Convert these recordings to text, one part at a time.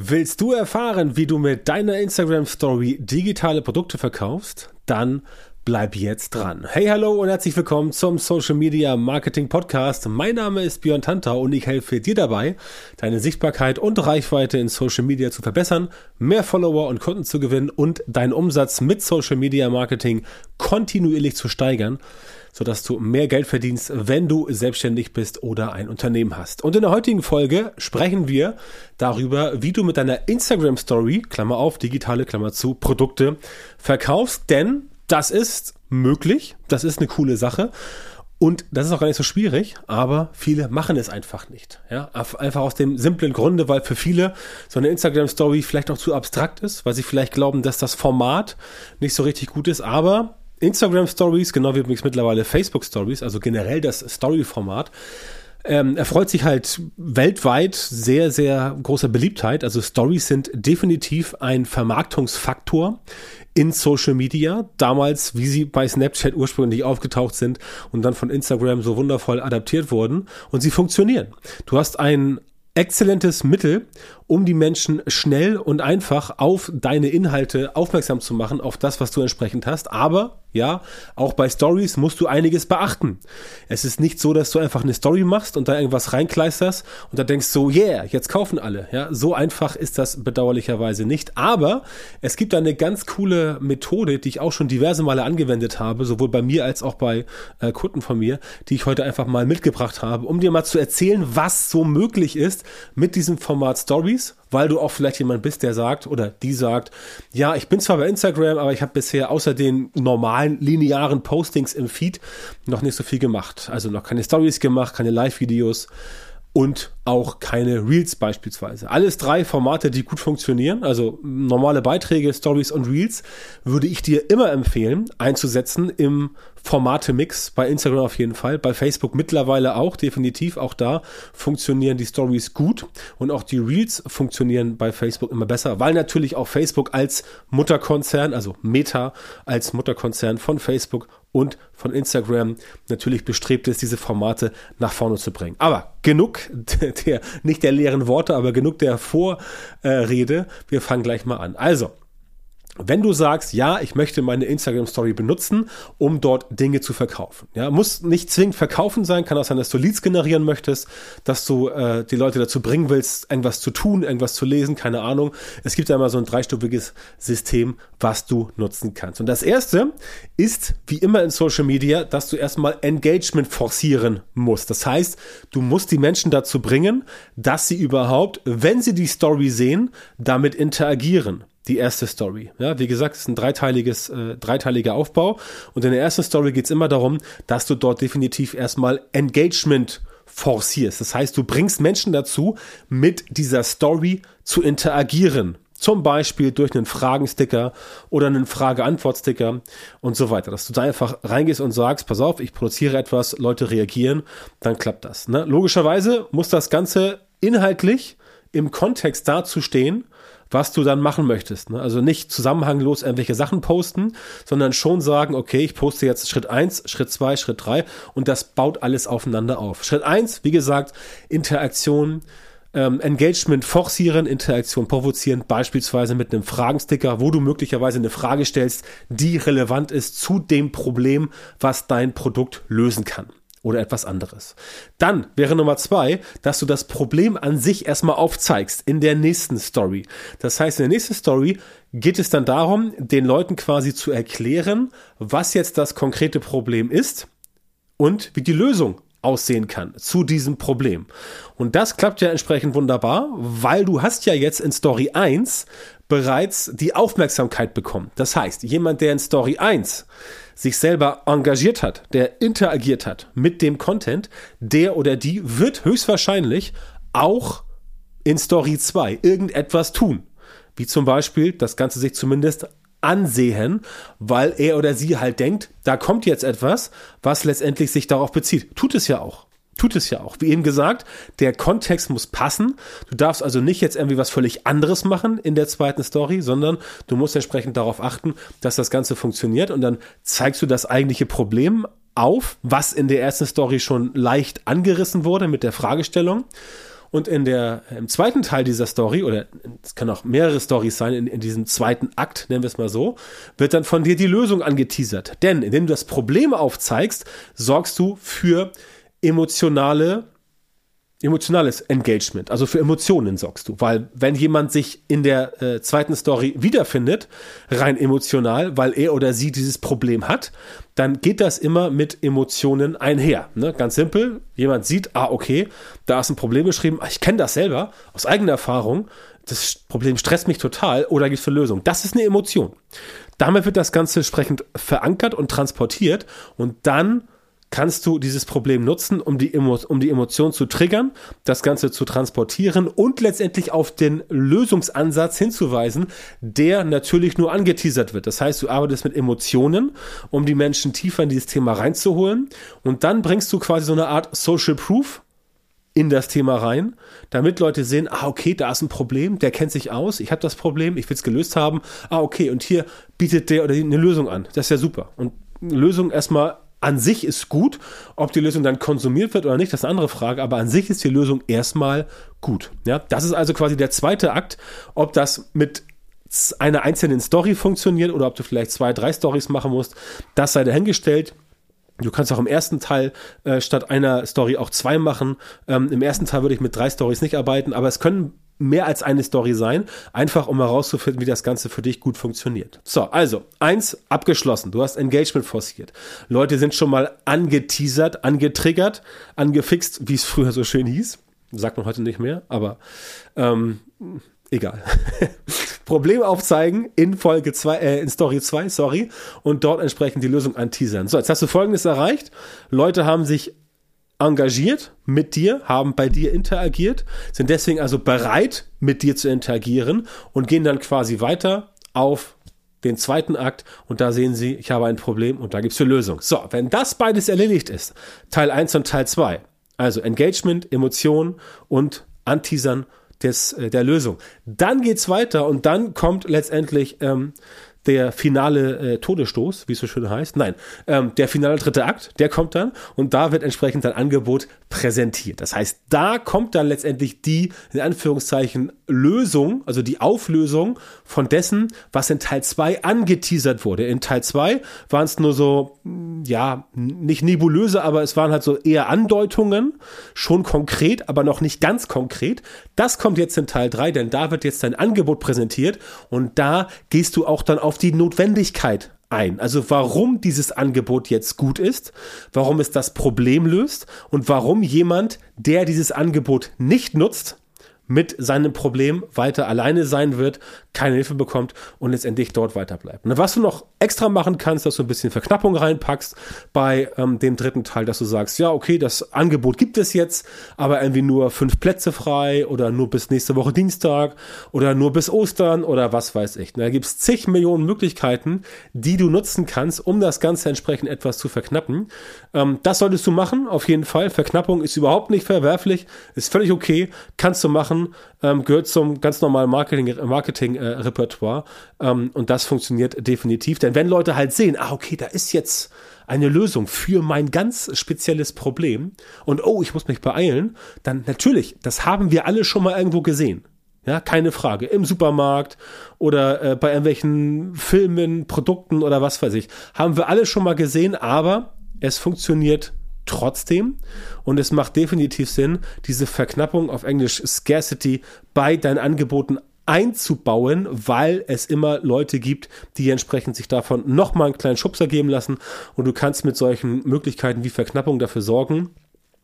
Willst du erfahren, wie du mit deiner Instagram Story digitale Produkte verkaufst? Dann bleib jetzt dran. Hey, hallo und herzlich willkommen zum Social Media Marketing Podcast. Mein Name ist Björn Tantau und ich helfe dir dabei, deine Sichtbarkeit und Reichweite in Social Media zu verbessern, mehr Follower und Kunden zu gewinnen und deinen Umsatz mit Social Media Marketing kontinuierlich zu steigern sodass du mehr Geld verdienst, wenn du selbstständig bist oder ein Unternehmen hast. Und in der heutigen Folge sprechen wir darüber, wie du mit deiner Instagram Story, Klammer auf, digitale Klammer zu, Produkte verkaufst, denn das ist möglich, das ist eine coole Sache. Und das ist auch gar nicht so schwierig, aber viele machen es einfach nicht. Ja, einfach aus dem simplen Grunde, weil für viele so eine Instagram-Story vielleicht auch zu abstrakt ist, weil sie vielleicht glauben, dass das Format nicht so richtig gut ist. Aber Instagram Stories, genau wie übrigens mittlerweile Facebook Stories, also generell das Story-Format, ähm, erfreut sich halt weltweit sehr, sehr großer Beliebtheit. Also Stories sind definitiv ein Vermarktungsfaktor in Social Media. Damals, wie sie bei Snapchat ursprünglich aufgetaucht sind und dann von Instagram so wundervoll adaptiert wurden. Und sie funktionieren. Du hast ein exzellentes Mittel, um die Menschen schnell und einfach auf deine Inhalte aufmerksam zu machen, auf das, was du entsprechend hast. Aber ja, auch bei Stories musst du einiges beachten. Es ist nicht so, dass du einfach eine Story machst und da irgendwas reinkleisterst und da denkst so, yeah, jetzt kaufen alle. Ja, so einfach ist das bedauerlicherweise nicht. Aber es gibt eine ganz coole Methode, die ich auch schon diverse Male angewendet habe, sowohl bei mir als auch bei äh, Kunden von mir, die ich heute einfach mal mitgebracht habe, um dir mal zu erzählen, was so möglich ist mit diesem Format Stories weil du auch vielleicht jemand bist, der sagt oder die sagt, ja, ich bin zwar bei Instagram, aber ich habe bisher außer den normalen linearen Postings im Feed noch nicht so viel gemacht. Also noch keine Stories gemacht, keine Live-Videos und auch keine Reels beispielsweise. Alles drei Formate, die gut funktionieren, also normale Beiträge, Stories und Reels, würde ich dir immer empfehlen einzusetzen im Formate-Mix, bei Instagram auf jeden Fall, bei Facebook mittlerweile auch, definitiv, auch da funktionieren die Stories gut. Und auch die Reels funktionieren bei Facebook immer besser, weil natürlich auch Facebook als Mutterkonzern, also Meta als Mutterkonzern von Facebook und von Instagram natürlich bestrebt ist, diese Formate nach vorne zu bringen. Aber genug der, nicht der leeren Worte, aber genug der Vorrede. Wir fangen gleich mal an. Also, wenn du sagst, ja, ich möchte meine Instagram Story benutzen, um dort Dinge zu verkaufen. Ja, muss nicht zwingend verkaufen sein, kann auch sein, dass du Leads generieren möchtest, dass du äh, die Leute dazu bringen willst, irgendwas zu tun, irgendwas zu lesen, keine Ahnung. Es gibt ja immer so ein dreistufiges System, was du nutzen kannst. Und das erste ist, wie immer in Social Media, dass du erstmal Engagement forcieren musst. Das heißt, du musst die Menschen dazu bringen, dass sie überhaupt, wenn sie die Story sehen, damit interagieren die erste Story. Ja, wie gesagt, es ist ein dreiteiliges, äh, dreiteiliger Aufbau. Und in der ersten Story geht es immer darum, dass du dort definitiv erstmal Engagement forcierst. Das heißt, du bringst Menschen dazu, mit dieser Story zu interagieren. Zum Beispiel durch einen Fragensticker oder einen Frage-Antwort-Sticker und so weiter. Dass du da einfach reingehst und sagst, pass auf, ich produziere etwas, Leute reagieren, dann klappt das. Ne? Logischerweise muss das Ganze inhaltlich im Kontext dazu stehen, was du dann machen möchtest. Ne? Also nicht zusammenhanglos irgendwelche Sachen posten, sondern schon sagen, okay, ich poste jetzt Schritt eins, Schritt zwei, Schritt drei und das baut alles aufeinander auf. Schritt eins, wie gesagt, Interaktion, ähm, Engagement forcieren, Interaktion provozieren, beispielsweise mit einem Fragensticker, wo du möglicherweise eine Frage stellst, die relevant ist zu dem Problem, was dein Produkt lösen kann oder etwas anderes. Dann wäre Nummer zwei, dass du das Problem an sich erstmal aufzeigst in der nächsten Story. Das heißt, in der nächsten Story geht es dann darum, den Leuten quasi zu erklären, was jetzt das konkrete Problem ist und wie die Lösung aussehen kann zu diesem Problem. Und das klappt ja entsprechend wunderbar, weil du hast ja jetzt in Story 1 bereits die Aufmerksamkeit bekommen. Das heißt, jemand, der in Story 1 sich selber engagiert hat, der interagiert hat mit dem Content, der oder die wird höchstwahrscheinlich auch in Story 2 irgendetwas tun. Wie zum Beispiel das Ganze sich zumindest ansehen, weil er oder sie halt denkt, da kommt jetzt etwas, was letztendlich sich darauf bezieht. Tut es ja auch. Tut es ja auch. Wie eben gesagt, der Kontext muss passen. Du darfst also nicht jetzt irgendwie was völlig anderes machen in der zweiten Story, sondern du musst entsprechend darauf achten, dass das Ganze funktioniert und dann zeigst du das eigentliche Problem auf, was in der ersten Story schon leicht angerissen wurde mit der Fragestellung. Und in der, im zweiten Teil dieser Story, oder es können auch mehrere Stories sein, in, in diesem zweiten Akt, nennen wir es mal so, wird dann von dir die Lösung angeteasert. Denn indem du das Problem aufzeigst, sorgst du für emotionale emotionales Engagement, also für Emotionen sorgst du, weil wenn jemand sich in der äh, zweiten Story wiederfindet, rein emotional, weil er oder sie dieses Problem hat, dann geht das immer mit Emotionen einher. Ne? Ganz simpel, jemand sieht, ah okay, da ist ein Problem beschrieben, ich kenne das selber aus eigener Erfahrung, das Problem stresst mich total oder gibt es eine Lösung. Das ist eine Emotion. Damit wird das Ganze entsprechend verankert und transportiert und dann kannst du dieses Problem nutzen, um die, Emo um die Emotion zu triggern, das Ganze zu transportieren und letztendlich auf den Lösungsansatz hinzuweisen, der natürlich nur angeteasert wird. Das heißt, du arbeitest mit Emotionen, um die Menschen tiefer in dieses Thema reinzuholen und dann bringst du quasi so eine Art Social Proof in das Thema rein, damit Leute sehen, ah, okay, da ist ein Problem, der kennt sich aus, ich habe das Problem, ich will es gelöst haben, ah, okay, und hier bietet der oder die eine Lösung an. Das ist ja super. Und Lösung erstmal an sich ist gut. Ob die Lösung dann konsumiert wird oder nicht, das ist eine andere Frage. Aber an sich ist die Lösung erstmal gut. Ja, das ist also quasi der zweite Akt. Ob das mit einer einzelnen Story funktioniert oder ob du vielleicht zwei, drei Stories machen musst, das sei dahingestellt. Du kannst auch im ersten Teil äh, statt einer Story auch zwei machen. Ähm, Im ersten Teil würde ich mit drei Stories nicht arbeiten, aber es können mehr als eine Story sein, einfach um herauszufinden, wie das Ganze für dich gut funktioniert. So, also, eins abgeschlossen. Du hast Engagement forciert. Leute sind schon mal angeteasert, angetriggert, angefixt, wie es früher so schön hieß. Sagt man heute nicht mehr, aber ähm, egal. Problem aufzeigen in Folge 2, äh, in Story 2, sorry, und dort entsprechend die Lösung anteasern. So, jetzt hast du folgendes erreicht. Leute haben sich engagiert mit dir, haben bei dir interagiert, sind deswegen also bereit, mit dir zu interagieren und gehen dann quasi weiter auf den zweiten Akt und da sehen sie, ich habe ein Problem und da gibt's eine Lösung. So, wenn das beides erledigt ist, Teil 1 und Teil 2, also Engagement, Emotion und Anteasern des, äh, der Lösung, dann geht's weiter und dann kommt letztendlich ähm, der finale äh, Todesstoß, wie es so schön heißt. Nein, ähm, der finale dritte Akt, der kommt dann und da wird entsprechend ein Angebot präsentiert. Das heißt, da kommt dann letztendlich die, in Anführungszeichen, Lösung, also die Auflösung von dessen, was in Teil 2 angeteasert wurde. In Teil 2 waren es nur so, ja, nicht nebulöse, aber es waren halt so eher Andeutungen, schon konkret, aber noch nicht ganz konkret. Das kommt jetzt in Teil 3, denn da wird jetzt dein Angebot präsentiert und da gehst du auch dann auf die Notwendigkeit ein. Also warum dieses Angebot jetzt gut ist, warum es das Problem löst und warum jemand, der dieses Angebot nicht nutzt, mit seinem Problem weiter alleine sein wird, keine Hilfe bekommt und letztendlich dort weiter bleibt. Und was du noch extra machen kannst, dass du ein bisschen Verknappung reinpackst bei ähm, dem dritten Teil, dass du sagst, ja, okay, das Angebot gibt es jetzt, aber irgendwie nur fünf Plätze frei oder nur bis nächste Woche Dienstag oder nur bis Ostern oder was weiß ich. Da gibt es zig Millionen Möglichkeiten, die du nutzen kannst, um das Ganze entsprechend etwas zu verknappen. Ähm, das solltest du machen, auf jeden Fall. Verknappung ist überhaupt nicht verwerflich, ist völlig okay, kannst du machen machen, ähm, gehört zum ganz normalen Marketing-Repertoire. Marketing, äh, ähm, und das funktioniert definitiv. Denn wenn Leute halt sehen, ah, okay, da ist jetzt eine Lösung für mein ganz spezielles Problem und oh, ich muss mich beeilen, dann natürlich, das haben wir alle schon mal irgendwo gesehen. Ja, keine Frage. Im Supermarkt oder äh, bei irgendwelchen Filmen, Produkten oder was weiß ich. Haben wir alle schon mal gesehen, aber es funktioniert trotzdem. Und es macht definitiv Sinn, diese Verknappung auf Englisch Scarcity bei deinen Angeboten einzubauen, weil es immer Leute gibt, die entsprechend sich davon nochmal einen kleinen Schubser geben lassen. Und du kannst mit solchen Möglichkeiten wie Verknappung dafür sorgen,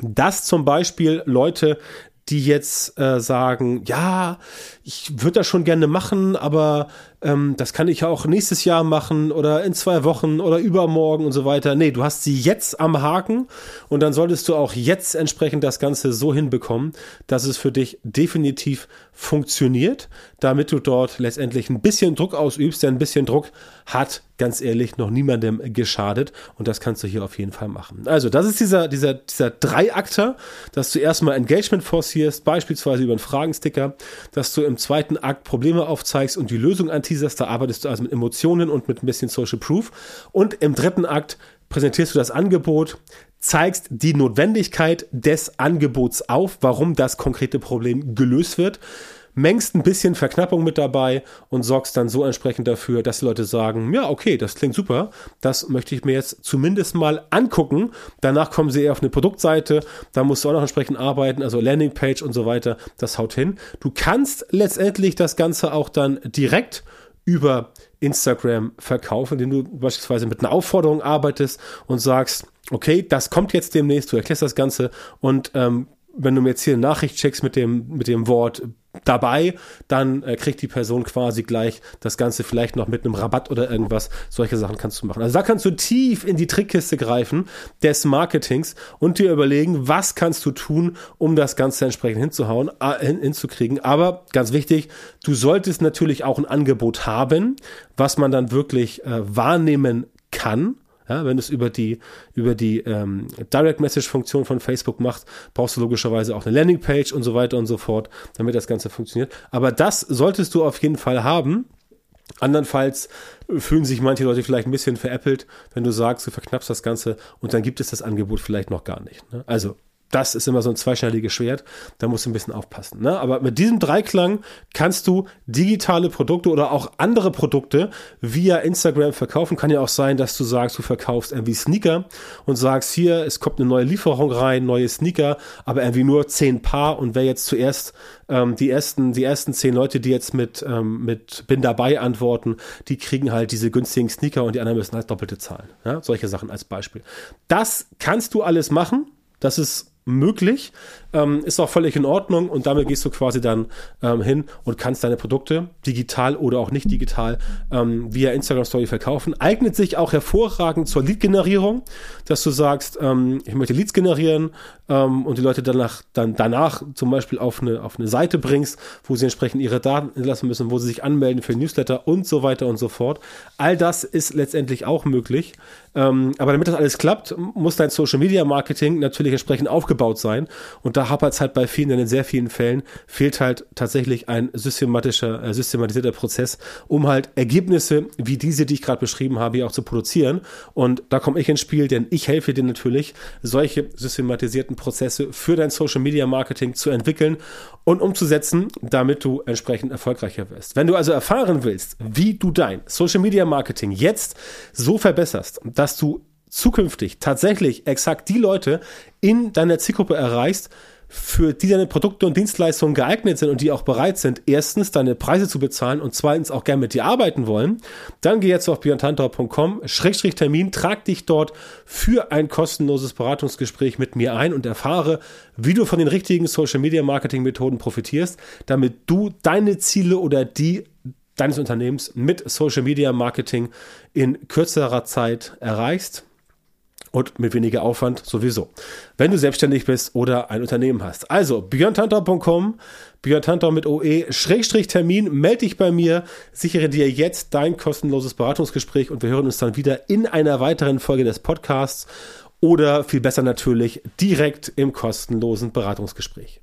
dass zum Beispiel Leute die jetzt äh, sagen, ja, ich würde das schon gerne machen, aber ähm, das kann ich ja auch nächstes Jahr machen oder in zwei Wochen oder übermorgen und so weiter. Nee, du hast sie jetzt am Haken und dann solltest du auch jetzt entsprechend das Ganze so hinbekommen, dass es für dich definitiv funktioniert, damit du dort letztendlich ein bisschen Druck ausübst, denn ein bisschen Druck hat ganz ehrlich noch niemandem geschadet. Und das kannst du hier auf jeden Fall machen. Also das ist dieser, dieser, dieser Dreiakter, dass du erstmal Engagement forcierst, beispielsweise über einen Fragensticker, dass du im zweiten Akt Probleme aufzeigst und die Lösung anteaserst, da arbeitest du also mit Emotionen und mit ein bisschen Social Proof. Und im dritten Akt präsentierst du das Angebot, zeigst die Notwendigkeit des Angebots auf, warum das konkrete Problem gelöst wird, mengst ein bisschen Verknappung mit dabei und sorgst dann so entsprechend dafür, dass die Leute sagen, ja, okay, das klingt super, das möchte ich mir jetzt zumindest mal angucken. Danach kommen sie eher auf eine Produktseite, da musst du auch noch entsprechend arbeiten, also Landingpage und so weiter, das haut hin. Du kannst letztendlich das Ganze auch dann direkt über Instagram verkaufen, indem du beispielsweise mit einer Aufforderung arbeitest und sagst, okay, das kommt jetzt demnächst, du erklärst das Ganze und ähm, wenn du mir jetzt hier eine Nachricht checkst mit dem, mit dem Wort dabei, dann äh, kriegt die Person quasi gleich das Ganze vielleicht noch mit einem Rabatt oder irgendwas. Solche Sachen kannst du machen. Also da kannst du tief in die Trickkiste greifen des Marketings und dir überlegen, was kannst du tun, um das Ganze entsprechend hinzuhauen, äh, hin, hinzukriegen. Aber ganz wichtig, du solltest natürlich auch ein Angebot haben, was man dann wirklich äh, wahrnehmen kann ja, wenn du es über die, über die ähm, Direct Message Funktion von Facebook macht, brauchst du logischerweise auch eine Landingpage und so weiter und so fort, damit das Ganze funktioniert. Aber das solltest du auf jeden Fall haben. Andernfalls fühlen sich manche Leute vielleicht ein bisschen veräppelt, wenn du sagst, du verknappst das Ganze und dann gibt es das Angebot vielleicht noch gar nicht. Ne? Also das ist immer so ein zweischneidiges Schwert. Da musst du ein bisschen aufpassen. Ne? Aber mit diesem Dreiklang kannst du digitale Produkte oder auch andere Produkte via Instagram verkaufen. Kann ja auch sein, dass du sagst, du verkaufst irgendwie Sneaker und sagst, hier, es kommt eine neue Lieferung rein, neue Sneaker, aber irgendwie nur zehn Paar und wer jetzt zuerst ähm, die ersten, die ersten zehn Leute, die jetzt mit, ähm, mit bin dabei antworten, die kriegen halt diese günstigen Sneaker und die anderen müssen halt doppelte zahlen. Ja? Solche Sachen als Beispiel. Das kannst du alles machen. Das ist möglich, ähm, ist auch völlig in Ordnung und damit gehst du quasi dann ähm, hin und kannst deine Produkte digital oder auch nicht digital ähm, via Instagram Story verkaufen. Eignet sich auch hervorragend zur Lead-Generierung, dass du sagst, ähm, ich möchte Leads generieren ähm, und die Leute danach, dann danach zum Beispiel auf eine, auf eine Seite bringst, wo sie entsprechend ihre Daten hinterlassen müssen, wo sie sich anmelden für Newsletter und so weiter und so fort. All das ist letztendlich auch möglich. Ähm, aber damit das alles klappt, muss dein Social Media Marketing natürlich entsprechend aufgebaut sein. Und da hapert es halt bei vielen, denn in sehr vielen Fällen fehlt halt tatsächlich ein systematischer, äh, systematisierter Prozess, um halt Ergebnisse wie diese, die ich gerade beschrieben habe, hier auch zu produzieren. Und da komme ich ins Spiel, denn ich helfe dir natürlich, solche systematisierten Prozesse für dein Social Media Marketing zu entwickeln und umzusetzen, damit du entsprechend erfolgreicher wirst. Wenn du also erfahren willst, wie du dein Social Media Marketing jetzt so verbesserst, dass du zukünftig tatsächlich exakt die Leute in deiner Zielgruppe erreichst, für die deine Produkte und Dienstleistungen geeignet sind und die auch bereit sind, erstens deine Preise zu bezahlen und zweitens auch gerne mit dir arbeiten wollen, dann geh jetzt auf björntantor.com, Schrägstrich Termin, trag dich dort für ein kostenloses Beratungsgespräch mit mir ein und erfahre, wie du von den richtigen Social Media Marketing Methoden profitierst, damit du deine Ziele oder die deines Unternehmens mit Social Media Marketing in kürzerer Zeit erreichst und mit weniger Aufwand sowieso. Wenn du selbstständig bist oder ein Unternehmen hast. Also björntantor.com, björntantor mit OE, Schrägstrich Termin, melde dich bei mir, sichere dir jetzt dein kostenloses Beratungsgespräch und wir hören uns dann wieder in einer weiteren Folge des Podcasts oder viel besser natürlich direkt im kostenlosen Beratungsgespräch.